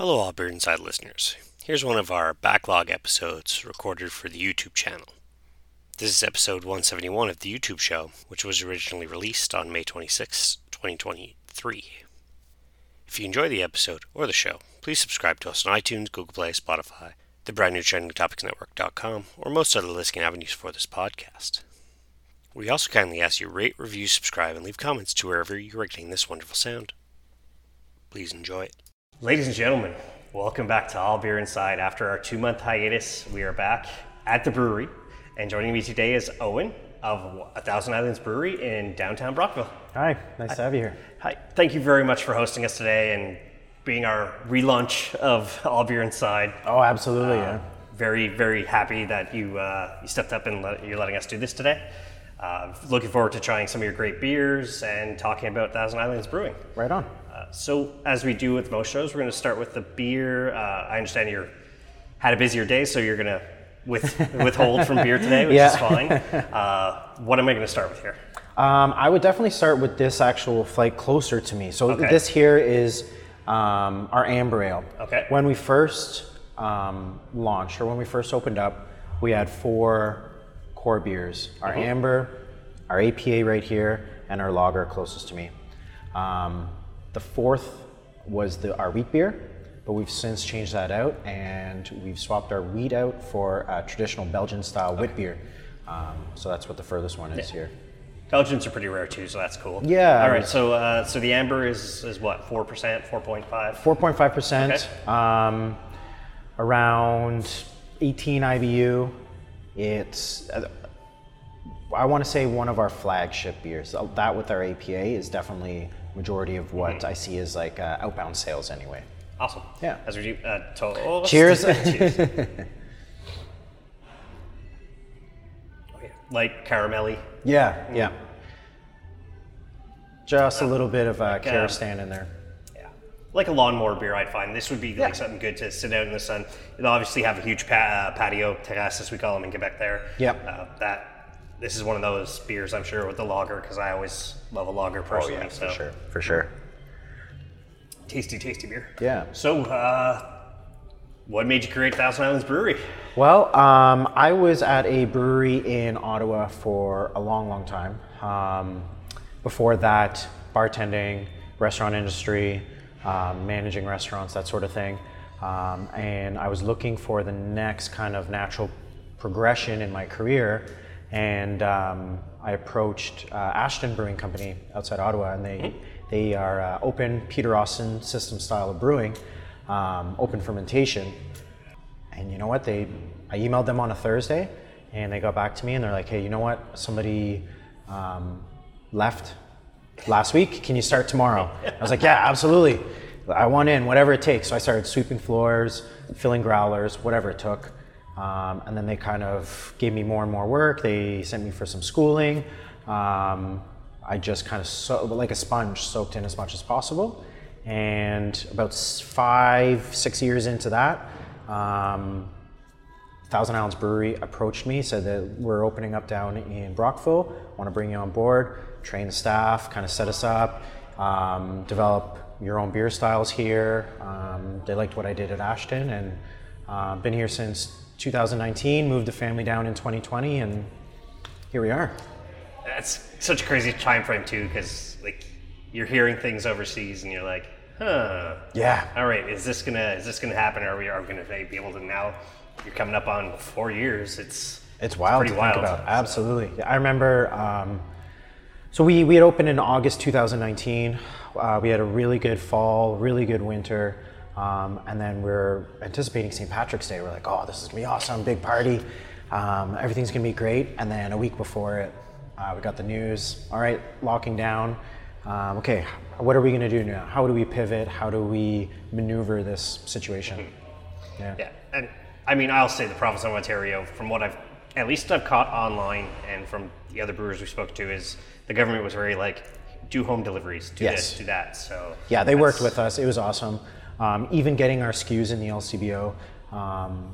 Hello, all Beer Inside listeners. Here's one of our backlog episodes recorded for the YouTube channel. This is episode 171 of the YouTube show, which was originally released on May 26, 2023. If you enjoy the episode or the show, please subscribe to us on iTunes, Google Play, Spotify, the brand new trendingtopicsnetwork.com, or most other listening avenues for this podcast. We also kindly ask you rate, review, subscribe, and leave comments to wherever you are getting this wonderful sound. Please enjoy it. Ladies and gentlemen, welcome back to All Beer Inside. After our two month hiatus, we are back at the brewery. And joining me today is Owain of A Thousand Islands Brewery in downtown Brockville. Hi, nice to have you here. Hi, thank you very much for hosting us today and being our relaunch of All Beer Inside. Oh, absolutely, Uh, yeah. Very, very happy that you uh, you stepped up and let, you're letting us do this today. Uh, looking forward to trying some of your great beers and talking about Thousand Islands Brewing. Right on. Uh, so, as we do with most shows, we're going to start with the beer. Uh, I understand you had a busier day, so you're going to with, withhold from beer today, which is fine. Uh, what am I going to start with here? Um, I would definitely start with this actual flight closer to me. So Okay. this here is um, our amber ale. Okay. When we first um, launched, or when we first opened up, we had four core beers: our Mm-hmm. amber, our APA right here, and our lager closest to me. Um, the fourth was the, our wheat beer, but we've since changed that out, and we've swapped our wheat out for a traditional Belgian-style wit beer. Um, so that's what the furthest one is here. Belgians are pretty rare too, so that's cool. Yeah. All right. So, uh, so the amber is is what? Four percent, four point five. 4.5%, Okay. um, around 18 IBU. It's, uh, I want to say one of our flagship beers. That with our APA is definitely majority of what Mm-hmm. I see as like uh, outbound sales anyway. Awesome. Yeah. As we do. Uh, to, Cheers. Cheers. Oh, yeah. Light caramelly. Yeah, yeah. Just a little bit of uh, uh, Carastan in there. Yeah. Like a lawnmower beer, I'd find. This would be Yeah. like something good to sit out in the sun. It'll obviously have a huge pa- uh, patio, terrace, as we call them in Quebec there. Yep. Uh, that this is one of those beers, I'm sure, with the lager, because I always love a lager personally. so. Oh, for sure, for sure. Tasty, tasty beer. Yeah. So, uh, what made you create Thousand Islands Brewery? Well, um, I was at a brewery in Ottawa for a long, long time. Um, before that, bartending, restaurant industry, um, managing restaurants, that sort of thing. Um, and I was looking for the next kind of natural progression in my career. And um, I approached uh, Ashton Brewing Company outside Ottawa, and they they are uh, open Peter Austin system style of brewing, um, open fermentation. And you know what? They, I emailed them on a Thursday, and they got back to me, and they're like, "Hey, you know what? Somebody um, left last week. Can you start tomorrow?" I was like, "Yeah, absolutely. I want in, whatever it takes." So I started sweeping floors, filling growlers, whatever it took. Um, and then they kind of gave me more and more work. They sent me for some schooling. Um, I just kind of so, like a sponge soaked in as much as possible. And about five, six years into that, um, Thousand Islands Brewery approached me, said that we're opening up down in Brockville. Want to bring you on board, train the staff, kind of set us up, um, develop your own beer styles here. Um, they liked what I did at Ashton, and uh, been here since 2019. Moved the family down in 2020, and here we are. That's such a crazy time frame too, because like you're hearing things overseas, and you're like, huh. Yeah. All right, is this gonna is this gonna happen? Are we are we gonna be able to now? You're coming up on four years. It's It's wild pretty to wild. think about. Absolutely. Yeah, I remember. Um, so we we had opened in August 2019. Uh, we had a really good fall, really good winter, um, and then we're anticipating St. Patrick's Day. We're like, oh, this is gonna be awesome, big party. Um, everything's gonna be great. And then a week before it, uh, we got the news. All right, locking down. Um, okay, what are we gonna do now? How do we pivot? How do we maneuver this situation? Yeah. Yeah, and I mean, I'll say the province of Ontario, from what I've at least I've caught online and from the other brewers we spoke to, is the government was very like, do home deliveries, do Yes. this, do that. So Yeah, they worked with us. It was awesome. Um, even getting our SKUs in the LCBO, um,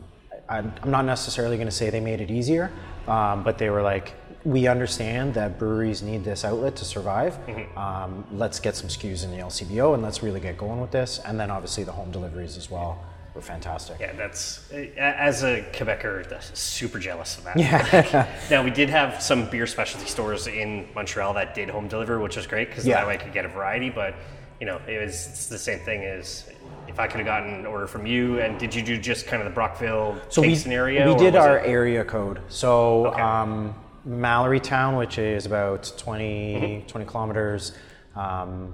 I'm, I'm not necessarily going to say they made it easier, um, but they were like, we understand that breweries need this outlet to survive. Um, let's get some SKUs in the LCBO and let's really get going with this. And then obviously the home deliveries as well were fantastic. Yeah, that's as a Quebecer, that's super jealous of that. Yeah. now we did have some beer specialty stores in Montreal that did home deliver, which was great because Yeah. that way I could get a variety. But you know, it was it's the same thing as if I could have gotten an order from you. And did you do just kind of the Brockville So we, area? we did our it- area code. So Okay. um, Mallorytown, which is about 20, Mm-hmm. 20 kilometers, um,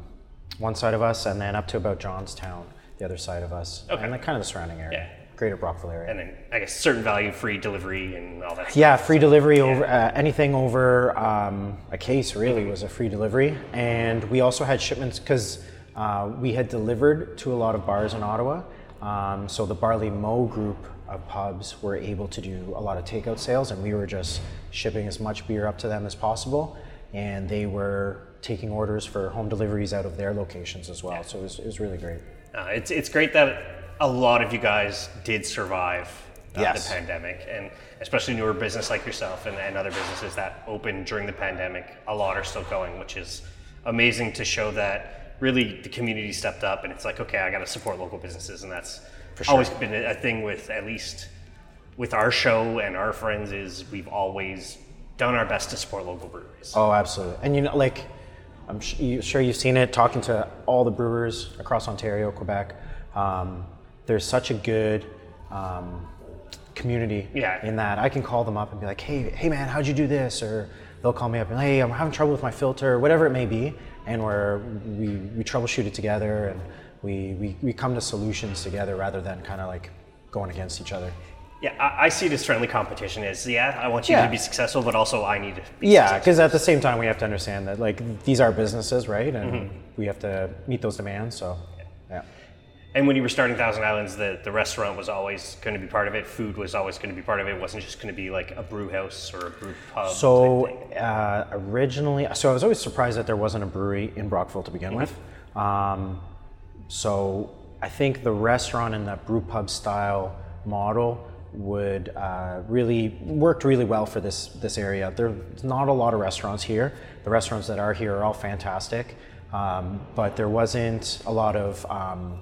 one side of us, and then up to about Johnstown, the other side of us, Okay. and then kind of the surrounding area, Yeah. Greater Brockville area. and then I guess certain value, free delivery, and all that. stuff. Yeah, free delivery over uh, anything over um, a case really was a free delivery, and we also had shipments because uh, we had delivered to a lot of bars in Ottawa. Um, so the Barley Mow group of pubs were able to do a lot of takeout sales, and we were just shipping as much beer up to them as possible, and they were taking orders for home deliveries out of their locations as well. So it was, it was really great. Uh, it's, it's great that a lot of you guys did survive uh, Yes. the pandemic, and especially newer business like yourself and, and other businesses that opened during the pandemic. A lot are still going, which is amazing to show that really the community stepped up, and it's like, okay, I got to support local businesses, and that's always been a a thing with at least with our show and our friends is we've always done our best to support local breweries. Oh, absolutely. And you know, like, I'm sure you've seen it talking to all the brewers across Ontario, Quebec. Um, there's such a good um, community Yeah. in that I can call them up and be like, hey, hey man, how'd you do this? Or they'll call me up and hey, I'm having trouble with my filter, whatever it may be, and we're, we we troubleshoot it together and we we, we come to solutions together rather than kind of like going against each other. Yeah, I, I see it as friendly competition. Is yeah, I want you Yeah. to be successful, but also I need to be Yeah, because at the same time, we have to understand that like these are businesses, right? And mm-hmm. we have to meet those demands. So, yeah. And when you were starting Thousand Islands, the, the restaurant was always going to be part of it. Food was always going to be part of it. It wasn't just going to be like a brew house or a brew pub. So uh, originally, so I was always surprised that there wasn't a brewery in Brockville to begin with. Um, so I think the restaurant and that brew pub style model would uh, really worked really well for this this area. There's not a lot of restaurants here. The restaurants that are here are all fantastic, um, but there wasn't a lot of um,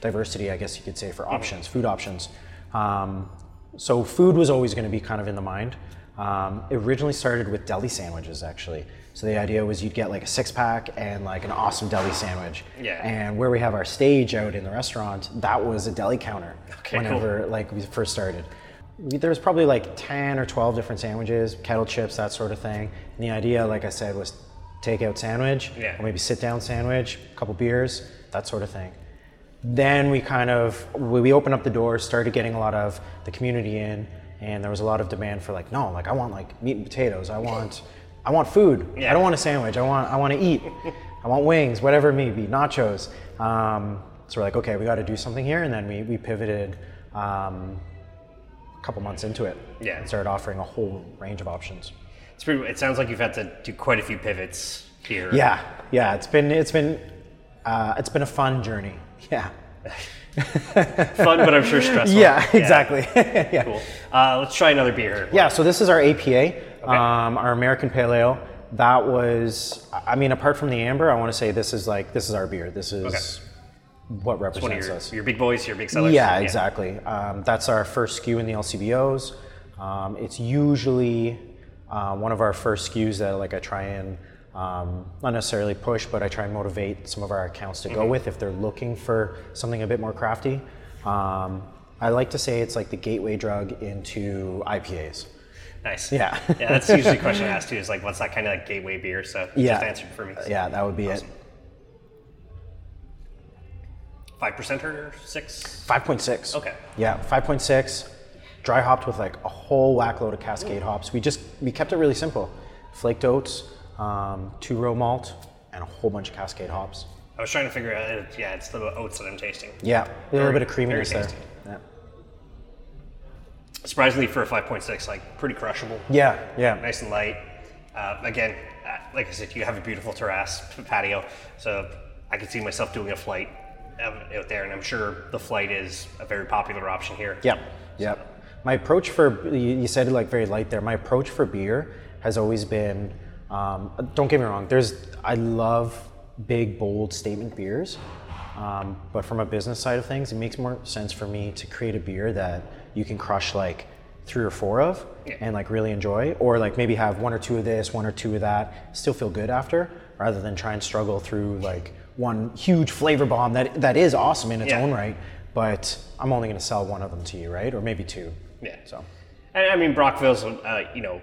diversity, I guess you could say, for options, food options. Um, so food was always going to be kind of in the mind. Um, it originally started with deli sandwiches, actually. So the idea was you'd get like a six pack and like an awesome deli sandwich. Yeah. And where we have our stage out in the restaurant, that was a deli counter. Okay, cool. whenever like we first started. There was probably like 10 or 12 different sandwiches, kettle chips, that sort of thing. And the idea, like I said, was takeout sandwich, Yeah. or maybe sit down sandwich, a couple beers, that sort of thing. Then we kind of we opened up the doors, started getting a lot of the community in, and there was a lot of demand for like, no, like I want like meat and potatoes. I want I want food. Yeah. I don't want a sandwich. I want I want to eat. I want wings, whatever it may be, nachos. Um, so we're like, okay, we got to do something here, and then we we pivoted um, a couple months into it. Yeah. and started offering a whole range of options. it's pretty, it sounds like you've had to do quite a few pivots here. Yeah, yeah, it's been it's been uh, it's been a fun journey. Yeah. Fun, but I'm sure stressful. Yeah, exactly. yeah. Cool. Uh, let's try another beer. Yeah, so this is our APA, um, our American Pale Ale. That was, I mean, apart from the amber, I want to say this is like this is our beer. This is what One of represents your, us. your big boys, your big sellers. Yeah, exactly. Um, that's our first SKU in the LCBOs. Um, it's usually uh, one of our first SKUs that like I try and um, not necessarily push, but I try and motivate some of our accounts to go with if they're looking for something a bit more crafty. Um, I like to say it's like the gateway drug into IPAs. Nice. Yeah. yeah, that's usually the question I ask too is like, what's that kind of like gateway beer? So Yeah. just answered for me. Yeah, that would be it. Five percent or six? 5.6. Okay. Yeah, 5.6. Dry hopped with like a whole whack load of Cascade hops. We just we kept it really simple. Flaked oats, um, two row malt, and a whole bunch of Cascade hops. I was trying to figure out. Yeah, it's the oats that I'm tasting. Yeah, a little bit of creaminess there. Yeah. Surprisingly, for a 5.6, like pretty crushable. Yeah, yeah. Nice and light. Uh, again, uh, like I said, you have a beautiful terrace patio, so I could see myself doing a flight out there, and I'm sure the flight is a very popular option here. Yep. Yep. My approach for you you said like very light there. My approach for beer has always been. Um, don't get me wrong. There's I love big, bold statement beers, um, but from a business side of things, it makes more sense for me to create a beer that you can crush like three or four of and like really enjoy, or like maybe have one or two of this, one or two of that, still feel good after, rather than try and struggle through like one huge flavor bomb that that is awesome in its Yeah. own right, but I'm only going to sell one of them to you, right? Or maybe two. Yeah. So And I mean, Brockville's, uh, you know,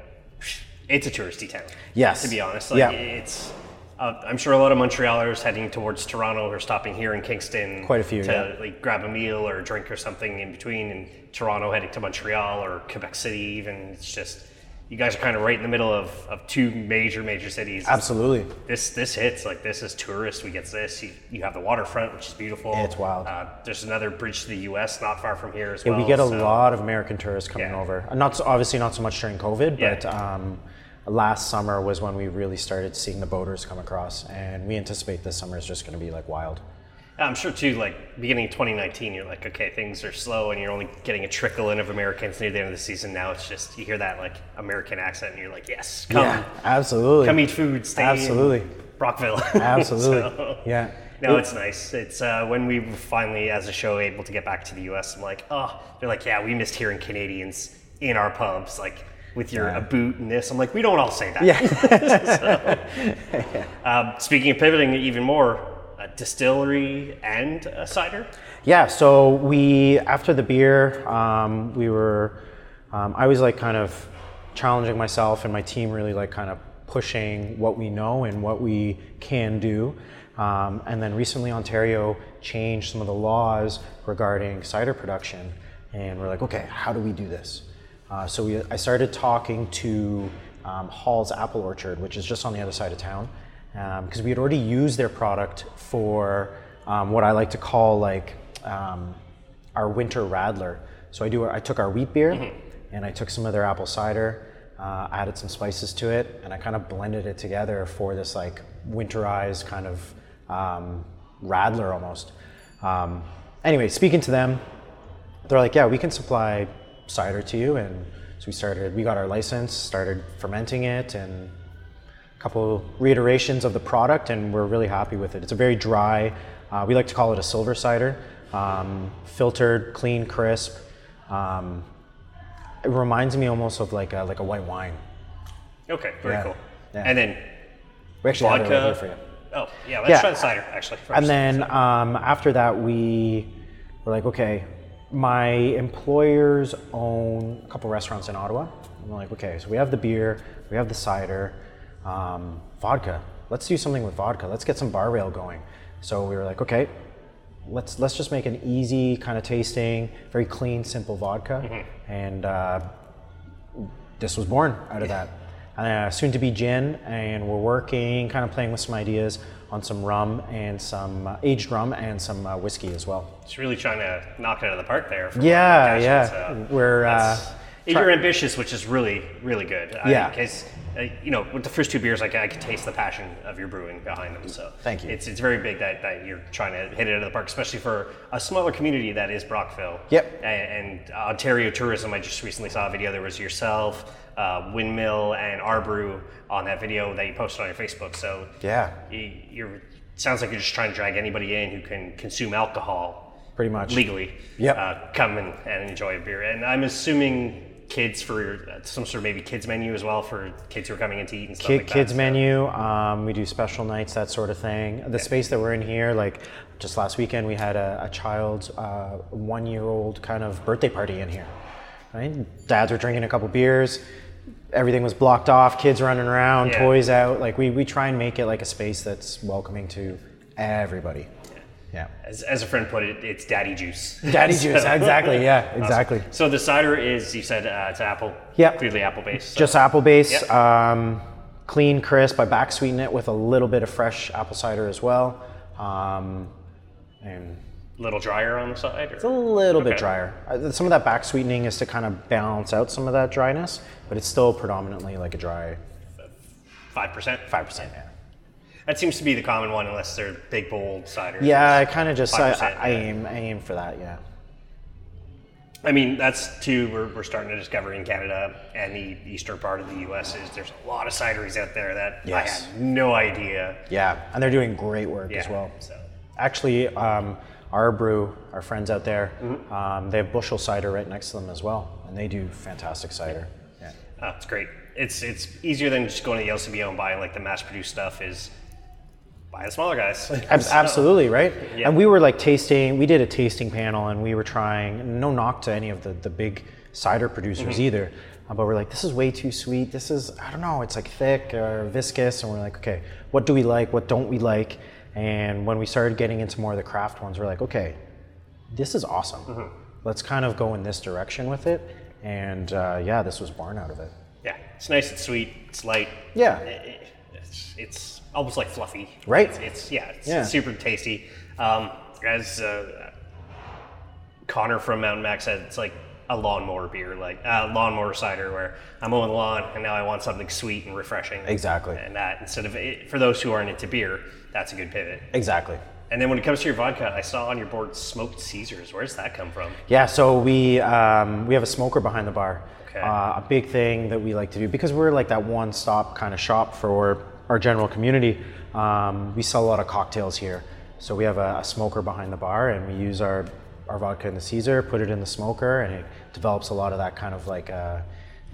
it's a touristy town. Yes. To be honest, like Yeah. it's. Uh, I'm sure a lot of Montrealers heading towards Toronto are stopping here in Kingston. Quite a few, to yeah. like grab a meal or a drink or something in between, and Toronto heading to Montreal or Quebec City. Even it's just you guys are kind of right in the middle of, of two major major cities. absolutely. This this hits like this is tourist. We get this. You, you have the waterfront, which is beautiful. It's wild. Uh, there's another bridge to the U.S. not far from here as Yeah, well. we get a so- lot of American tourists coming Yeah. over. Not so, obviously not so much during COVID, Yeah. but um, last summer was when we really started seeing the boaters come across, and we anticipate this summer is just going to be like wild. I'm sure too. Like beginning of 2019, you're like, okay, things are slow, and you're only getting a trickle in of Americans near the end of the season. Now it's just you hear that like American accent, and you're like, yes, come, absolutely. come eat food, stay Absolutely. Brockville. Absolutely. So, Yeah. No, it's nice. It's uh, when we were finally, as a show, able to get back to the U.S. I'm like, oh, they're like, yeah, we missed hearing Canadians in our pubs, like with your Yeah. a boot and this. I'm like, we don't all say that. Yeah. Um, speaking of pivoting even more, distillery and a cider. Yeah, so we after the beer, um, we were. Um, I was like kind of challenging myself and my team, really like kind of pushing what we know and what we can do. Um, and then recently, Ontario changed some of the laws regarding cider production, and we're like, okay, how do we do this? Uh, so we, I started talking to um, Hall's Apple Orchard, which is just on the other side of town, because we had already used their product for um, what I like to call like um, our winter radler. So I do. I took our wheat beer and I took some of their apple cider, uh, added some spices to it, and I kind of blended it together for this like winterized kind of um, radler almost. Um, anyway, speaking to them, they're like, yeah, we can supply cider to you, and so we started. We got our license, started fermenting it, and couple reiterations of the product, and we're really happy with it. It's a very dry. Uh, we like to call it a silver cider, um, filtered, clean, crisp. Um, it reminds me almost of like a, like a white wine. Okay, very Yeah, cool. yeah. And then We actually have it right vodka. for you. Oh, yeah, let's Yeah. try the cider actually. First. And then um, after that, we were like, okay, my employers own a couple restaurants in Ottawa. And we're like, okay, so we have the beer, we have the cider, um, vodka. Let's do something with vodka. Let's get some bar rail going. So we were like, okay, let's let's just make an easy kind of tasting, very clean, simple vodka, and uh, this was born out of that. Uh, soon to be gin, and we're working, kind of playing with some ideas on some rum and some uh, aged rum and some uh, whiskey as well. It's really trying to knock it out of the park there. for Yeah, yeah. so We're, that's- you're ambitious, which is really, really good. Yeah. Because, uh, you know, with the first two beers, like I could taste the passion of your brewing behind them. So Thank you. It's it's very big that, that you're trying to hit it out of the park, especially for a smaller community that is Brockville. Yep. A- And, Ontario tourism. I just recently saw a video. There was yourself, uh, Windmill, and Arbrew on that video that you posted on your Facebook. So Yeah. you, you're sounds like you're just trying to drag anybody in who can consume alcohol Pretty much. legally. Yep. Uh, come and, and enjoy a beer. And I'm assuming kids for some sort of maybe kids menu as well for kids who are coming in to eat and stuff Kid, like that. kids So- menu. Um, we do special nights, that sort of thing. The space that we're in here, like just last weekend, we had a, a child's uh, one-year-old kind of birthday party in here. Right? Dads were drinking a couple beers. Everything was blocked off. Kids running around, Yeah. toys out. Like we, we try and make it like a space that's welcoming to everybody. Yeah. As, as a friend put it, it's daddy juice. Daddy juice. Exactly. Yeah. Exactly. So the cider is, you said, uh, it's apple. Yep. Clearly apple based. so- Just apple base, Yep. um, clean, crisp. I back sweeten it with a little bit of fresh apple cider as well, um, and a little drier on the side. it's a Or? little bit drier. Uh, Some of that back sweetening is to kind of balance out some of that dryness, but it's still predominantly like a dry 5%? five percent. Yeah. That seems to be the common one unless they're big, bold cider. Yeah, I kind of just I, I, aim I aim for that. Yeah. I mean, that's too. We're, we're starting to discover in Canada and the eastern part of the U.S. is there's a lot of cideries out there that Yes. I had no idea. Yeah, and they're doing great work as well. so. Actually, um, our brew, our friends out there, Mm-hmm. um, they have Bushel cider right next to them as well, and they do fantastic cider. Yeah. Oh, it's great. It's it's easier than just going to the LCBO and buying like the mass-produced stuff. Is buy the smaller guys. Absolutely, right? Yeah. And we were like tasting, we did a tasting panel and we were trying, no knock to any of the, the big cider producers either, uh, but we're like, this is way too sweet. This is, I don't know, it's like thick or viscous. And we're like, okay, what do we like? What don't we like? And when we started getting into more of the craft ones, we're like, okay, this is awesome. Let's kind of go in this direction with it. And uh, yeah, this was born out of it. Yeah, it's nice. It's sweet. It's light. Yeah. I- It's, it's almost like fluffy. Right. It's, it's yeah. It's Yeah. super tasty. Um, as uh, Connor from Mountain Max said, it's like a lawnmower beer, like uh, lawnmower cider, where I'm mowing the lawn and now I want something sweet and refreshing. Exactly. And that instead of it, for those who aren't into beer, that's a good pivot. Exactly. And then when it comes to your vodka, I saw on your board smoked Caesars. Where does that come from? Yeah, so we um, we have a smoker behind the bar. Okay. Uh, a big thing that we like to do because we're like that one-stop kind of shop for our general community. Um, we sell a lot of cocktails here, so we have a, a smoker behind the bar, and we use our our vodka in the Caesar, put it in the smoker, and it develops a lot of that kind of like uh,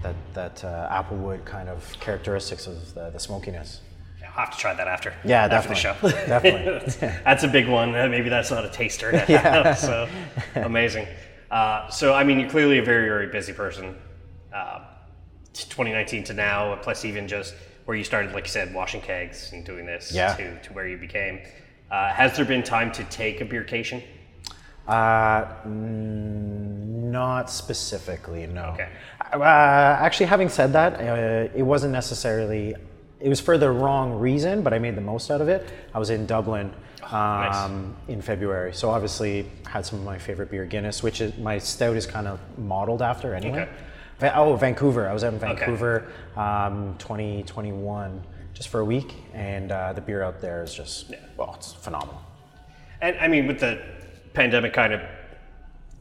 that that uh, applewood kind of characteristics of the, the smokiness. I'll have to try that after. Yeah, after definitely. the show. Definitely. that's a big one. Uh, Maybe that's not a taster. yeah. so amazing. Uh, so I mean, you're clearly a very, very busy person. Uh, 2019 to now, plus even just where you started, like you said, washing kegs and doing this Yeah. to, to where you became. Uh, has there been time to take a beercation? Uh, mm, not specifically, no. Okay. Uh, actually, having said that, uh, it wasn't necessarily. It was for the wrong reason, but I made the most out of it. I was in Dublin Oh, nice. um, in February, so obviously had some of my favorite beer, Guinness, which is my stout is kind of modeled after anyway. Okay. Oh, Vancouver. I was out in Vancouver, um, 2021, just for a week, and uh, the beer out there is just well, it's phenomenal. And I mean, with the pandemic kind of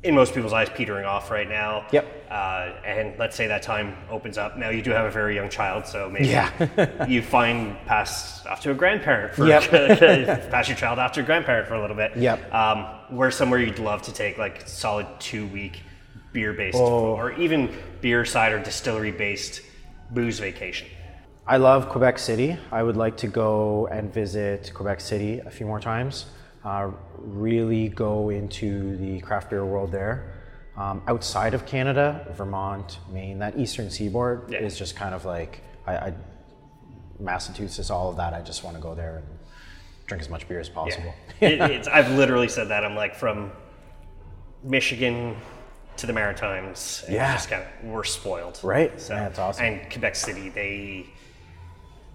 in most people's eyes petering off right now. Yep. Uh, and let's say that time opens up. Now you do have a very young child, so maybe Yeah. you find pass off to a grandparent for Yep. pass your child off to a grandparent for a little bit. Yep. Um, where's somewhere you'd love to take like solid two week beer based Oh. or even beer cider distillery based booze vacation. I love Quebec City. I would like to go and visit Quebec City a few more times. Uh, really go into the craft beer world there. Um, outside of Canada, Vermont, Maine, that eastern seaboard Yeah. is just kind of like I, I, Massachusetts, all of that. I just want to go there and drink as much beer as possible. it, it's, I've literally said that. I'm like from Michigan to the Maritimes. and Yeah. Just we're spoiled. Right? Yeah, it's awesome. And Quebec City, they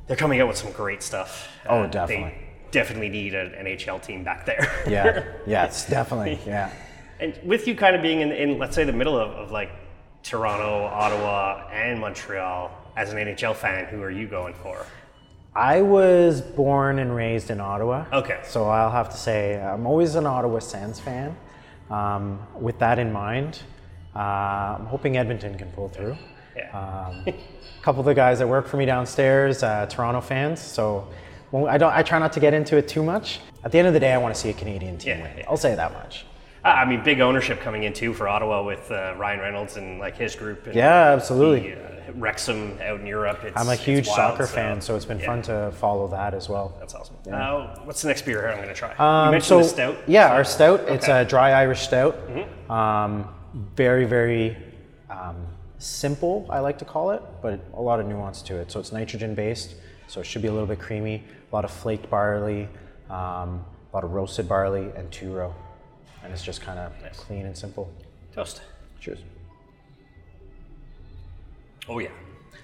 they're coming out with some great stuff. Oh, Uh, definitely. They definitely need an NHL team back there. yeah, yeah, it's definitely yeah. and with you kind of being in, in let's say, the middle of, of like Toronto, Ottawa, and Montreal, as an NHL fan, who are you going for? I was born and raised in Ottawa. Okay. So I'll have to say I'm always an Ottawa Sens fan. Um, with that in mind, uh, I'm hoping Edmonton can pull through. Yeah. Um, a couple of the guys that work for me downstairs, uh, Toronto fans. So well, I don't. I try not to get into it too much. At the end of the day, I want to see a Canadian team Yeah, win. yeah. I'll say that much. I I mean, big ownership coming in too for Ottawa with uh, Ryan Reynolds and like his group. And Yeah, absolutely. the, uh, Wrexham out in Europe. It's, I'm a it's huge wild, soccer fan, so it's been yeah, fun to follow that as well. That's awesome. Uh, what's the next beer here I'm going to try? you Um, mentioned so the stout. yeah, our stout. It's Okay. Mm-hmm. a dry Irish stout. Um, very very um, simple, I like to call it, but a lot of nuance to it. So it's nitrogen based, so it should be a little bit creamy. A lot of flaked barley, um, a lot of roasted barley, and two row, and it's just kind of clean and simple. Toast. Cheers. Oh yeah.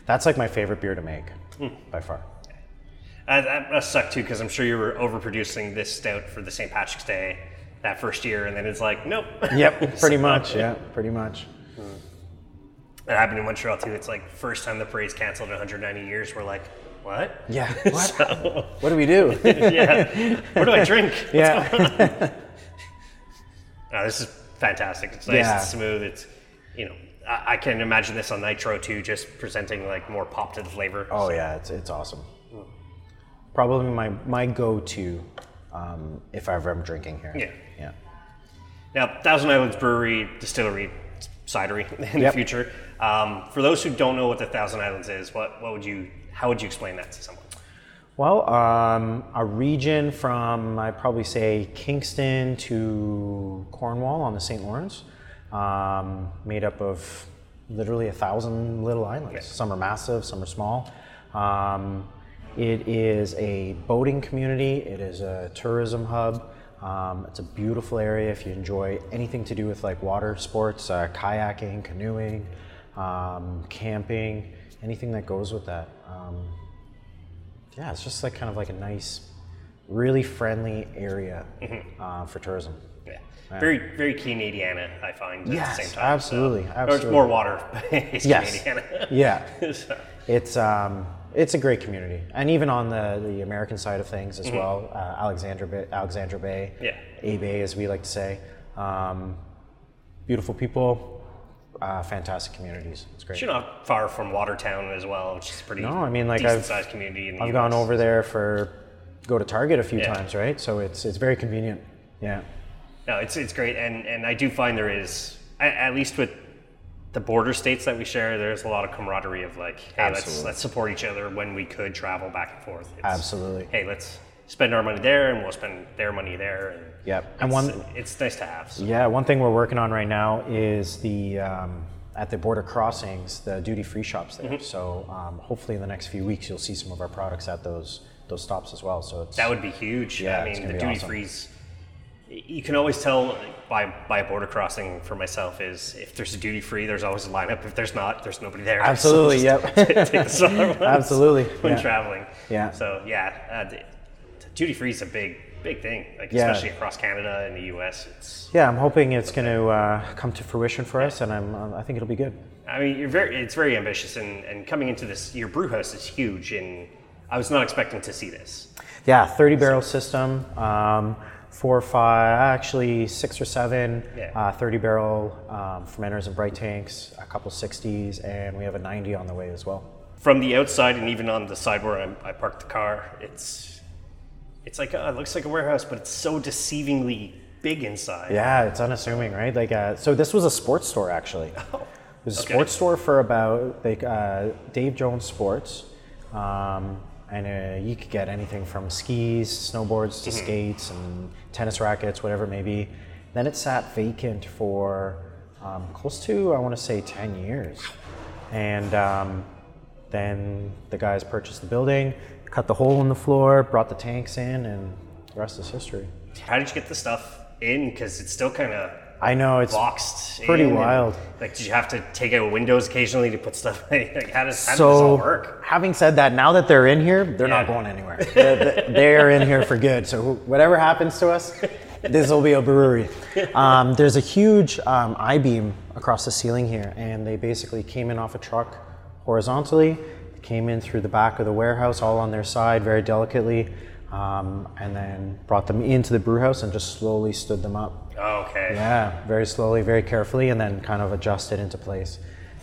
That's like my favorite beer to make by far. Uh, that must suck too, because I'm sure you were overproducing this stout for the St. Patrick's Day that first year, and then it's like, nope. Yep, pretty So- much. Yeah, pretty much. It happened in Montreal too. It's like first time the parade's canceled in 190 years. We're like, what? Yeah. What? So, what do we do? yeah. What do I drink? yeah. No, this is fantastic. It's nice, Yeah. it's smooth. It's you know, I, I can imagine this on Nitro too, just presenting like more pop to the flavor. Oh yeah, it's it's awesome. Mm. Probably my my go-to um, if ever I'm drinking here. Yeah. Yeah. Now, Thousand Islands Brewery, distillery, cidery in the future. Um, for those who don't know what the Thousand Islands is, what, what would you, how would you explain that to someone? Well, um, a region from I'd probably say Kingston to Cornwall on the St. Lawrence, um, made up of literally a thousand little islands. Some are massive, some are small. Um, it is a boating community. It is a tourism hub. Um, it's a beautiful area if you enjoy anything to do with like water sports, uh, kayaking, canoeing, um, camping, anything that goes with that. Um, yeah, it's just like kind of like a nice, really friendly area uh, for tourism. Yeah. Very, very Canadiana, I find, at Yes, the same time. absolutely, Or it's absolutely. more water based Yes. Yeah, So, it's um, it's a great community, and even on the, the American side of things as well, uh, Alexandria Bay, Alexandria Bay, Yeah. A Bay as we like to say, um, beautiful people, uh, fantastic communities. It's great. you're not far from Watertown as well, which is pretty No, I mean, like, I've- sized community in the I've gone over there for go to Target a few Yeah. times, right? So it's it's very convenient. Yeah. No, it's it's great, and and I do find there is at, at least with the border states that we share, there's a lot of camaraderie of like, hey, let's let's support each other when we could travel back and forth. It's, Absolutely. Hey, let's spend our money there, and we'll spend their money there. And Yep. And one it's nice to have. So. Yeah, one thing we're working on right now is the um, at the border crossings, the duty free shops there. Mm-hmm. So um, hopefully in the next few weeks, you'll see some of our products at those those stops as well. So it's That would be huge. Yeah, I mean, gonna the be duty awesome. frees. You can always tell by by a border crossing for myself is if there's a duty free, there's always a lineup. If there's not, there's nobody there. absolutely, So yep, take the ones absolutely. when yeah. traveling. Yeah. So yeah, uh, duty free is a big big thing, like Yeah. especially across Canada and the U.S. It's Yeah, I'm hoping it's going to uh, come to fruition for us, and I'm uh, I think it'll be good. I mean, you're very it's very ambitious, and, and coming into this, your brew house is huge, and I was not expecting to see this. Yeah, 30 barrel system, um, four or five, actually six or seven Yeah. uh, 30 barrel um, fermenters and bright tanks, a couple 60s, and we have a 90 on the way as well. From the outside, and even on the side where I'm, I parked the car, it's it's like uh, it looks like a warehouse, but it's so deceivingly big inside. Yeah, it's unassuming, right? Like, uh, so this was a sports store actually. It was a okay. sports store for about like uh, Dave Jones Sports, um, and uh, you could get anything from skis, snowboards to skates, and tennis rackets, whatever it may be. Then it sat vacant for um, close to I want to say ten years, and um, then the guys purchased the building, cut the hole in the floor, brought the tanks in, and the rest is history. How did you get the stuff in? Because it's still kind of I know it's boxed. pretty in, and, wild. like, did you have to take out windows occasionally to put stuff? like, how does how does this all work? having said that, now that they're in here, they're not going anywhere. they're, they're in here for good. So whatever happens to us, this will be a brewery. Um, there's a huge um, I beam across the ceiling here, and they basically came in off a truck horizontally, came in through the back of the warehouse, all on their side, very delicately, um, and then brought them into the brew house and just slowly stood them up. Oh, okay. Yeah, very slowly, very carefully, and then kind of adjust it into place.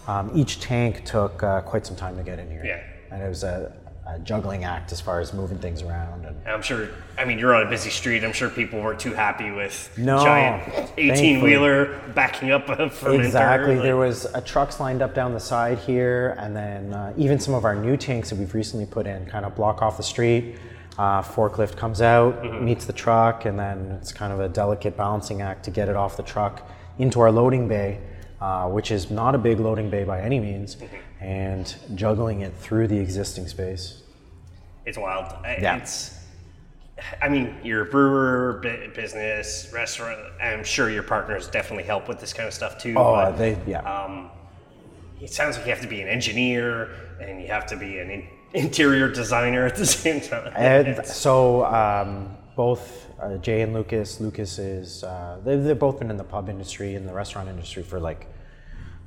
Um, each tank took uh, quite some time to get in here. Yeah. And it was a, a juggling act as far as moving things around. And And I'm sure. I mean, you're on a busy street. I'm sure people weren't too happy with No, giant 18 wheeler backing up a fermenter. exactly, like- there was uh, trucks lined up down the side here, and then uh, even some of our new tanks that we've recently put in kind of block off the street. Uh, forklift comes out, Mm-hmm. meets the truck, and then it's kind of a delicate balancing act to get it off the truck into our loading bay, uh, which is not a big loading bay by any means, Mm-hmm. and juggling it through the existing space. It's wild. I- Yeah. It's. I mean, you're a brewer, bu- business, restaurant. I'm sure your partners definitely help with this kind of stuff too. Oh, but, they yeah. um, it sounds like you have to be an engineer and you have to be an in- interior designer at the same time. And so um, both uh, Jay and Lucas, Lucas is uh, they've, they've both been in the pub industry and the restaurant industry for like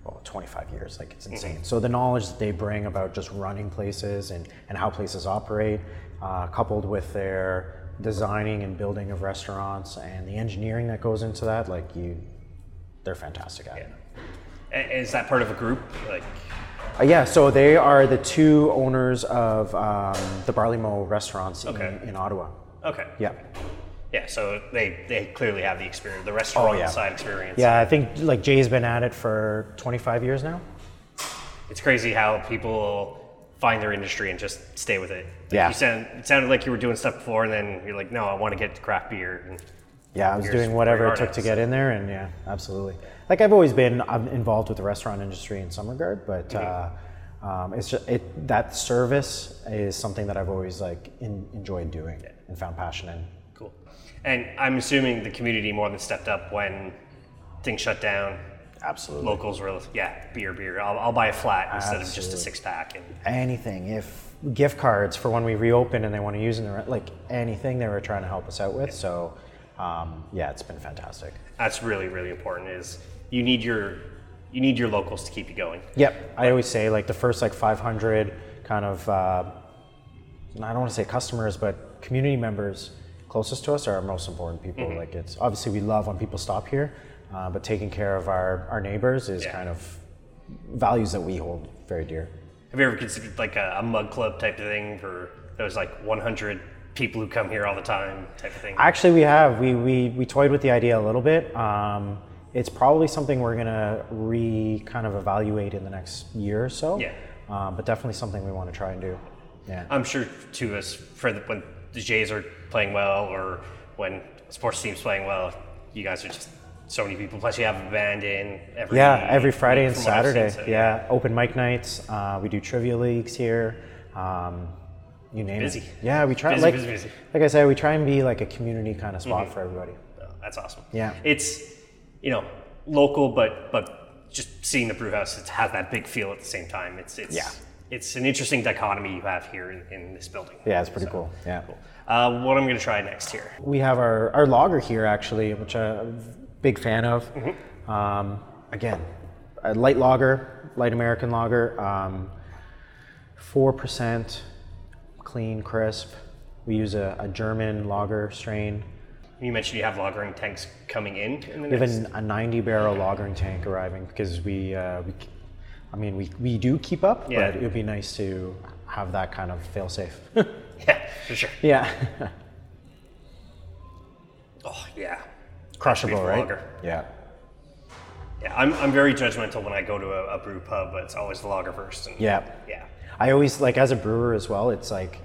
oh, 25 years. Like it's insane. So the knowledge that they bring about just running places and, and how places operate, uh, coupled with their designing and building of restaurants and the engineering that goes into that, like you, they're fantastic at it. A- Is that part of a group? Like, yeah, so they are the two owners of um, the Barley Mow restaurants Okay. in, in Ottawa. okay. Yeah. Yeah, so they, they clearly have the experience, the restaurant Oh, yeah. side experience. Yeah, I think like Jay's been at it for 25 years now. It's crazy how people find their industry and just stay with it. Like Yeah. You sound, it sounded like you were doing stuff before, and then you're like, no, I want to get to craft beer. And Yeah, I was doing whatever it took to get in there, and yeah, absolutely. Like I've always been I'm involved with the restaurant industry in some regard, but Mm-hmm. uh, um, it's just it that service is something that I've always like in, enjoyed doing and found passion in. Cool. And I'm assuming the community more than stepped up when things shut down. Absolutely. Locals were, yeah, beer, beer. I'll, I'll buy a flat instead of just a six pack. And Anything, if gift cards for when we reopen and they want to use them, like anything, they were trying to help us out with. So, um, yeah, it's been fantastic. that's really, really important. Is you need your you need your locals to keep you going. Yep, I always say like the first like 500 kind of uh, I don't want to say customers, but community members closest to us are our most important people. Mm-hmm. Like it's obviously we love when people stop here, uh, but taking care of our our neighbors is Yeah. kind of values that we hold very dear. Have you ever considered like a, a mug club type of thing for those like 100 people who come here all the time type of thing? Actually, we have we we we toyed with the idea a little bit. Um, it's probably something we're gonna re kind of evaluate in the next year or so. Yeah. Um, but definitely something we want to try and do. Yeah. I'm sure to us for the, when the Jays are playing well or when sports teams playing well, you guys are just so many people. Plus, you have a band in every Yeah, every Friday and from seen, Saturday. so, yeah. open mic nights. Uh, we do trivia leagues here. Um, you name Busy. it. Yeah, we try. Busy, like, busy, busy. like I said, we try and be like a community kind of spot for everybody. Oh, that's awesome. Yeah. it's you know local, but but just seeing the brew house, it has that big feel at the same time. It's it's Yeah. it's an interesting dichotomy you have here in, in this building. Yeah, it's pretty So, cool. Yeah. Uh, what I'm going to try next here. We have our, our lager here actually, which I'm a big fan of. Mm-hmm. Um, again, a light lager, light American lager, um, 4% clean, crisp. We use a, a German lager strain. You mentioned you have lagering tanks coming in. in the We have next, an, a 90 barrel lagering tank arriving because we, uh, we I mean, we, we do keep up, Yeah. but it would be nice to have that kind of fail safe. yeah, for sure. yeah. Oh yeah, Crushable, Beautiful right? lager. Yeah. yeah. I'm, I'm very judgmental when I go to a, a brew pub, but it's always the lager first. And Yeah. yeah. I always like as a brewer as well. It's like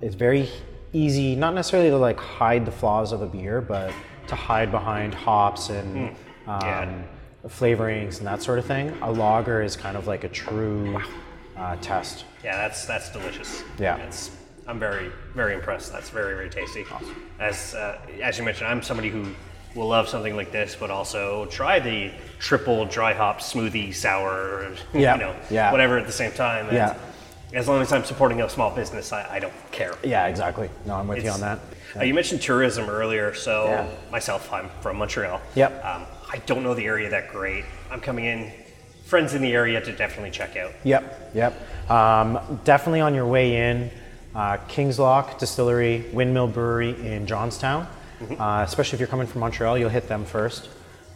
it's very easy, not necessarily to like hide the flaws of a beer, but to hide behind hops and um, Yeah. flavorings and that sort of thing. A lager is kind of like a true uh, test. Yeah, that's that's delicious. Yeah. It's, I'm very very impressed. That's very very tasty. Awesome. As uh, as you mentioned, I'm somebody who will love something like this, but also try the triple dry hop smoothie sour. Yeah, You know, yeah. whatever at the same time. And Yeah. As long as I'm supporting a small business, I, I don't care. Yeah, exactly. No, I'm with you on that. Uh, you mentioned tourism earlier, so Yeah. myself, I'm from Montreal. Yep. Um, I don't know the area that great. I'm coming in, friends in the area to definitely check out. Yep, yep. Um, definitely on your way in, uh, King's Lock Distillery, Windmill Brewery in Johnstown. Uh, especially if you're coming from Montreal, you'll hit them first.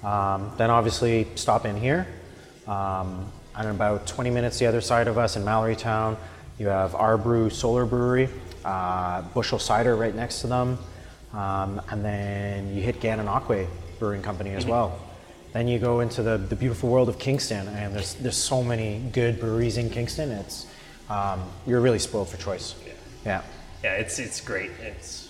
Um, then obviously stop in here. Um, and about 20 minutes the other side of us in Mallorytown, you have our brew Solar Brewery, uh, Bushel Cider right next to them. Um, and then you hit Gananoque Brewing Company as well. Then you go into the, the beautiful world of Kingston, and there's there's so many good breweries in Kingston. It's um, you're really spoiled for choice. Yeah. Yeah. Yeah, it's it's great. It's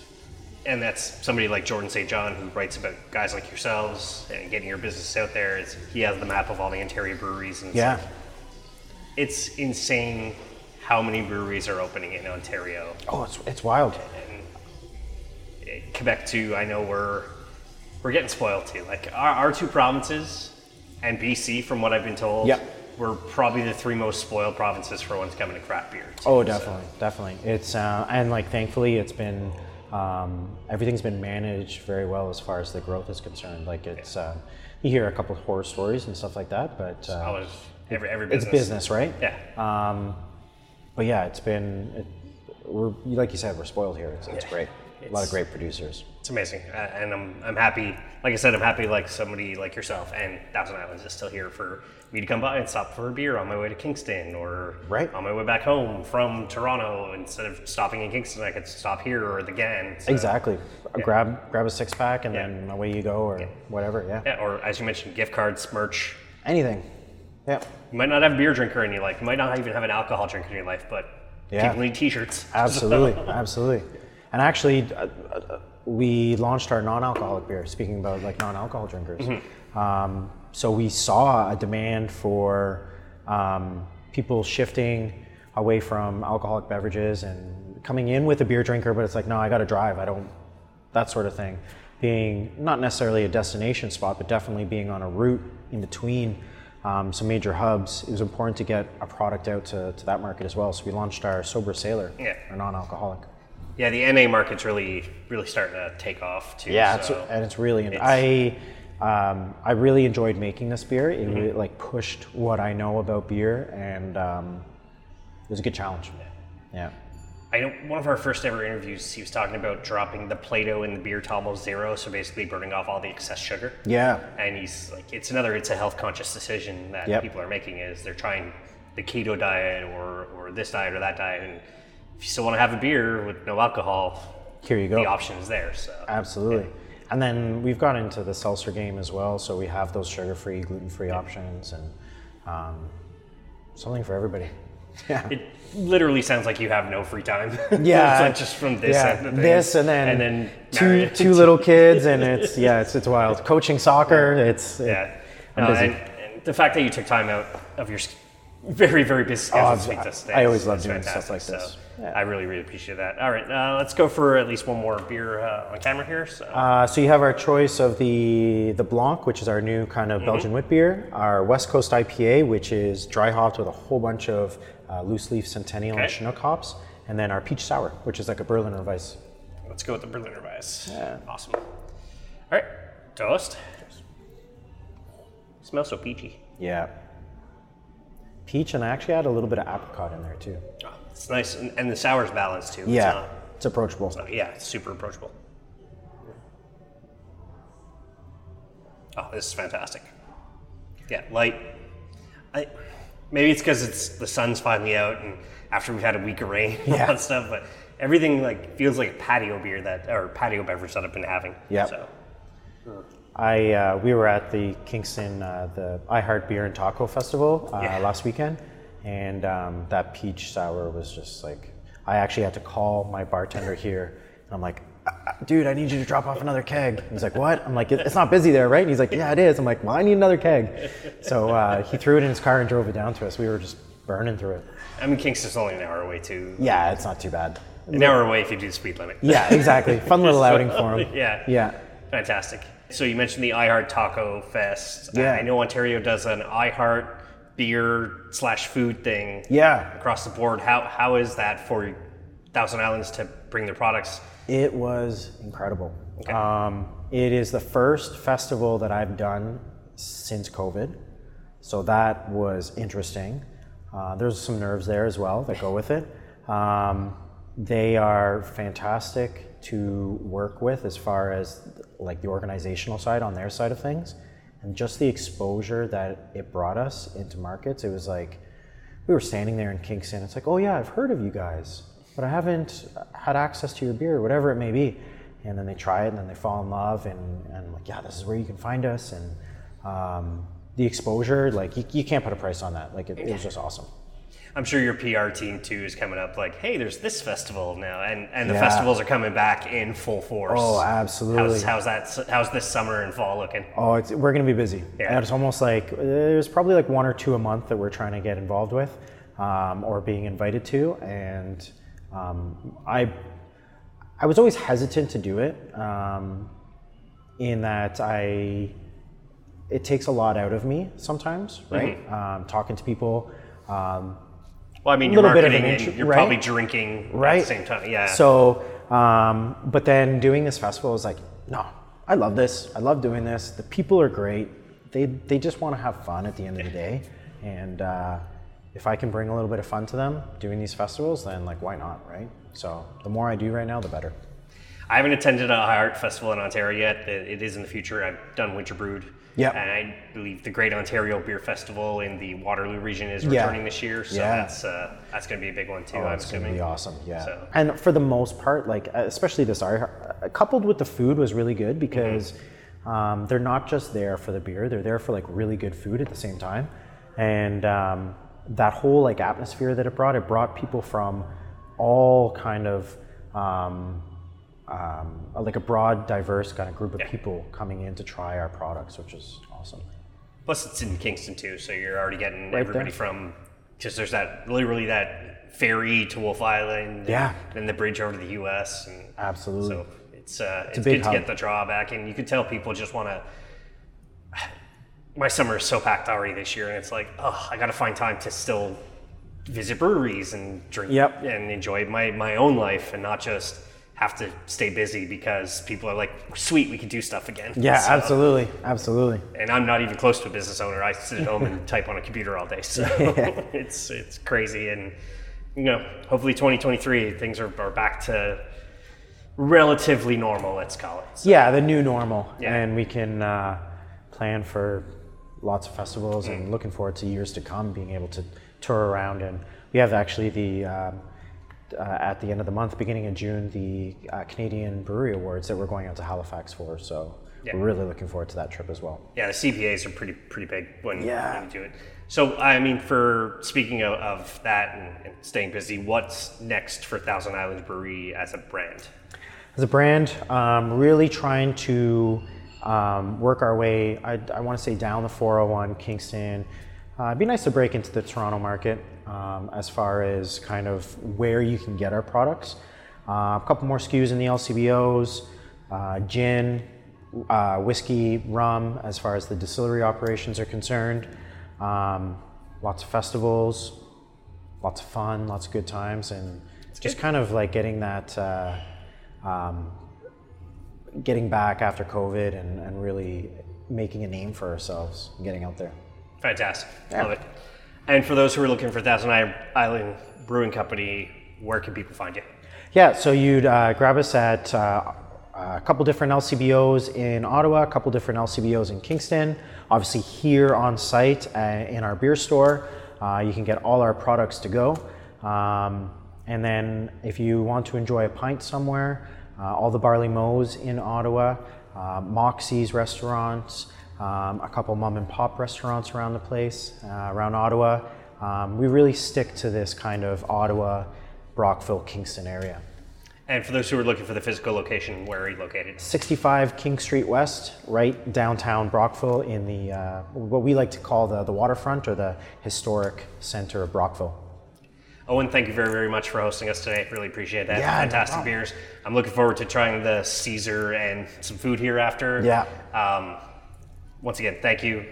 and that's somebody like Jordan St. John who writes about guys like yourselves and getting your business out there. It's, he has the map of all the Ontario breweries, and Yeah. like- it's insane how many breweries are opening in Ontario. Oh, it's it's wild. and Quebec too. I know we're we're getting spoiled too. Like our, our two provinces and BC, from what I've been told, Yep. we're probably the three most spoiled provinces for it's coming to craft beer. too. Oh, So, definitely, definitely. It's uh, and like thankfully it's been um, everything's been managed very well as far as the growth is concerned. Like it's uh, you hear a couple of horror stories and stuff like that, but uh, every every it's business. business, right? Yeah. Um, but yeah, it's been it, we're like you said, we're spoiled here. It's, it's Yeah. great. A lot of great producers. It's amazing, uh, and I'm I'm happy. Like I said, I'm happy like somebody like yourself and Thousand Islands is still here for me to come by and stop for a beer on my way to Kingston or Right. on my way back home from Toronto. Instead of stopping in Kingston, I could stop here or the GAN. So- Exactly. Grab grab a six pack and Yeah. then away you go or whatever. Yeah. Yeah, or as you mentioned, gift cards, merch. Anything. Yeah. You might not have a beer drinker in your life. You might not even have an alcohol drinker in your life, but Yeah. people need T-shirts. Absolutely. Absolutely. And actually, uh, uh, we launched our non-alcoholic beer. Speaking about like non-alcohol drinkers, um, so we saw a demand for um, people shifting away from alcoholic beverages and coming in with a beer drinker, but it's like, no, I got to drive. I don't. That sort of thing. Being not necessarily a destination spot, but definitely being on a route in between um, some major hubs, it was important to get a product out to, to that market as well. So we launched our Sober Sailor, Yeah. our non-alcoholic. Yeah, the NA market's really, really starting to take off too. Yeah, so. it's, and it's really. it's- I um, I really enjoyed making this beer. It really, like pushed what I know about beer, and um, it was a good challenge. Yeah. I know one of our first ever interviews, he was talking about dropping the Plato in the beer to almost zero, so basically burning off all the excess sugar. Yeah. And he's like, it's another, it's a health conscious decision that Yep. people are making is they're trying the keto diet or, or this diet or that diet. And if you still want to have a beer with no alcohol, Here you go. the option is there. So Absolutely. And then we've got into the seltzer game as well, so we have those sugar-free, gluten-free options, and um, something for everybody. Yeah. it literally sounds like you have no free time. Yeah, it's like just from this yeah, and the this and then, and then two two little kids, and it's yeah, it's it's wild. Coaching soccer, it's Yeah. I'm No, busy. and, and the fact that you took time out of your very, very busy schedule Oh, to speak to us. I always love is doing stuff like this. So Yeah. I really, really appreciate that. All right, uh, let's go for at least one more beer uh, on camera here. So Uh, so you have our choice of the the Blanc, which is our new kind of Belgian wit beer, our West Coast IPA, which is dry hopped with a whole bunch of uh, loose leaf Centennial and Chinook hops, and then our peach sour, which is like a Berliner Weiss. let's go with the Berliner Weiss. Yeah. Awesome. All right, toast. Smells so peachy. Yeah. Peach, and I actually add a little bit of apricot in there too. Oh, it's nice, and, and the sour's balanced too. It's Yeah, not- it's approachable. yeah, it's super approachable. Oh, this is fantastic. Yeah, light. I, maybe it's because it's the sun's finally out, and after we've had a week of rain and all that stuff, but everything like feels like a patio beer that or patio beverage that I've been having. Yeah. So I uh, we were at the Kingston uh, the I Heart Beer and Taco Festival uh, Yeah. last weekend, and um, that peach sour was just like I actually had to call my bartender here, and I'm like, "Uh, uh, dude, I need you to drop off another keg. He's like, what? I'm like, it's not busy there, right? And he's like, yeah, it is. I'm like, well, I need another keg. So uh, he threw it in his car and drove it down to us. We were just burning through it. I mean, Kingston's only an hour away too. Yeah, it's not too bad. An hour away if you do the speed limit. Yeah, exactly. Fun little outing for him. Yeah. Yeah. Fantastic. So you mentioned the iHeart Taco Fest. Yeah. I know Ontario does an iHeart beer slash food thing Yeah. across the board. How how is that for Thousand Islands to bring their products? It was incredible. Okay. Um, it is the first festival that I've done since COVID, so that was interesting. Uh, there's some nerves there as well that go with it. Um, they are fantastic to work with as far as like the organizational side on their side of things, and just the exposure that it brought us into markets. It was like we were standing there in Kingston. It's like, oh yeah, I've heard of you guys, but I haven't had access to your beer, whatever it may be. And then they try it, and then they fall in love, and, and I'm like, yeah, this is where you can find us. And um, the exposure, like you, you can't put a price on that. Like it, it was just awesome. I'm sure your PR team too is coming up like, hey, there's this festival now, and and the Yeah. festivals are coming back in full force. Oh, absolutely. How's, how's that? How's this summer and fall looking? Oh, it's, we're going to be busy. Yeah. And it's almost like there's probably like one or two a month that we're trying to get involved with um, or being invited to. And um, I, I was always hesitant to do it um, in that I, it takes a lot out of me sometimes, right? Um, talking to people. Um, Well, I mean, you're Little bit of marketing an and you're right? probably drinking at the same time. Yeah. so um, but then doing this festival was like no i love this i love doing this the people are great they they just want to have fun at the end of the day and uh, if i can bring a little bit of fun to them doing these festivals then like why not right so the more i do right now the better I haven't attended a I Heart festival in Ontario yet. It, it is in the future. I've done Winter Brewed. Yep. And I believe the Great Ontario Beer Festival in the Waterloo region is Yeah. returning this year. So Yeah. that's uh, that's going to be a big one too. Oh, I'm going to be awesome. Yeah. So- And for the most part, like uh, especially this art, uh, coupled with the food was really good because um, they're not just there for the beer; they're there for like really good food at the same time. And um, that whole like atmosphere that it brought, it brought people from all kind of um, um, like a broad, diverse kind of group of Yeah. people coming in to try our products, which is awesome. Plus, it's in Kingston too, so you're already getting Right everybody there. from because there's that literally that ferry to Wolfe Island. Yeah. And the bridge over to the U.S. and Absolutely. So it's uh, it's, big good to get the draw back, and you can tell people just want to. My summer is so packed already this year, and it's like, oh, I got to find time to still visit breweries and drink Yep. and enjoy my my own life, and not just have to stay busy because people are like, sweet, we can do stuff again. Yeah, So- absolutely, absolutely. and I'm not even close to a business owner. I sit at home and type on a computer all day, so it's it's crazy. And you know, hopefully 2023 things are, are back to relatively normal. Let's call it. So, Yeah, the new normal, Yeah. and we can uh, plan for lots of festivals, Mm. and looking forward to years to come, being able to tour around. And we have actually the um, uh, at the end of the month, beginning in June, the uh, Canadian Brewery Awards that we're going out to Halifax for. So Yeah. we're really looking forward to that trip as well. yeah, the CBAs are pretty pretty big when, Yeah. when you do it. So I mean, for speaking of, of that and, and staying busy, what's next for Thousand Islands Brewery as a brand? As a brand, um, really trying to um, work our way, I, I want to say down the 401, Kingston. Uh, it'd be nice to break into the Toronto market um, as far as kind of where you can get our products. Uh, a couple more SKUs in the LCBOs, uh, gin, uh, whiskey, rum, as far as the distillery operations are concerned. Um, lots of festivals, lots of fun, lots of good times, and just kind of like getting that, uh, um, getting back after COVID and, and really making a name for ourselves, getting out there. Fantastic. Yeah. Love it. And for those who are looking for Thousand Island Brewing Company, where can people find you? Yeah, so you'd uh, grab us at uh, a couple different LCBOs in Ottawa, a couple different LCBOs in Kingston. Obviously, here on site uh, in our beer store, uh, you can get all our products to go. Um, and then, if you want to enjoy a pint somewhere, uh, all the Barley Mows in Ottawa, uh, Moxie's restaurants, um, a couple mom and pop restaurants around the place, uh, around Ottawa. Um, we really stick to this kind of Ottawa, Brockville, Kingston area. And for those who are looking for the physical location, where are you located? 65 King Street West, right downtown Brockville, in the uh, what we like to call the, the waterfront or the historic center of Brockville. Owain, thank you very, very much for hosting us today. Really appreciate that. Yeah, Fantastic problem. beers. I'm looking forward to trying the Caesar and some food here after. Yeah. Um, once again, thank you.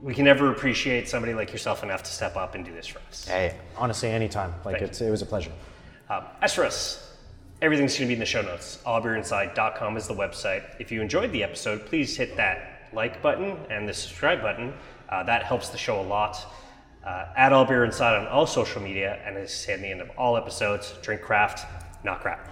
We can never appreciate somebody like yourself enough to step up and do this for us. Hey, honestly, anytime. Like Thank it's, it was a pleasure. Um, as for us, everything's going to be in the show notes. allbeerinside.com is the website. If you enjoyed the episode, please hit that like button and the subscribe button. Uh, that helps the show a lot. Uh, add All Beer Inside on all social media, and as I say at the end of all episodes, drink craft, not crap.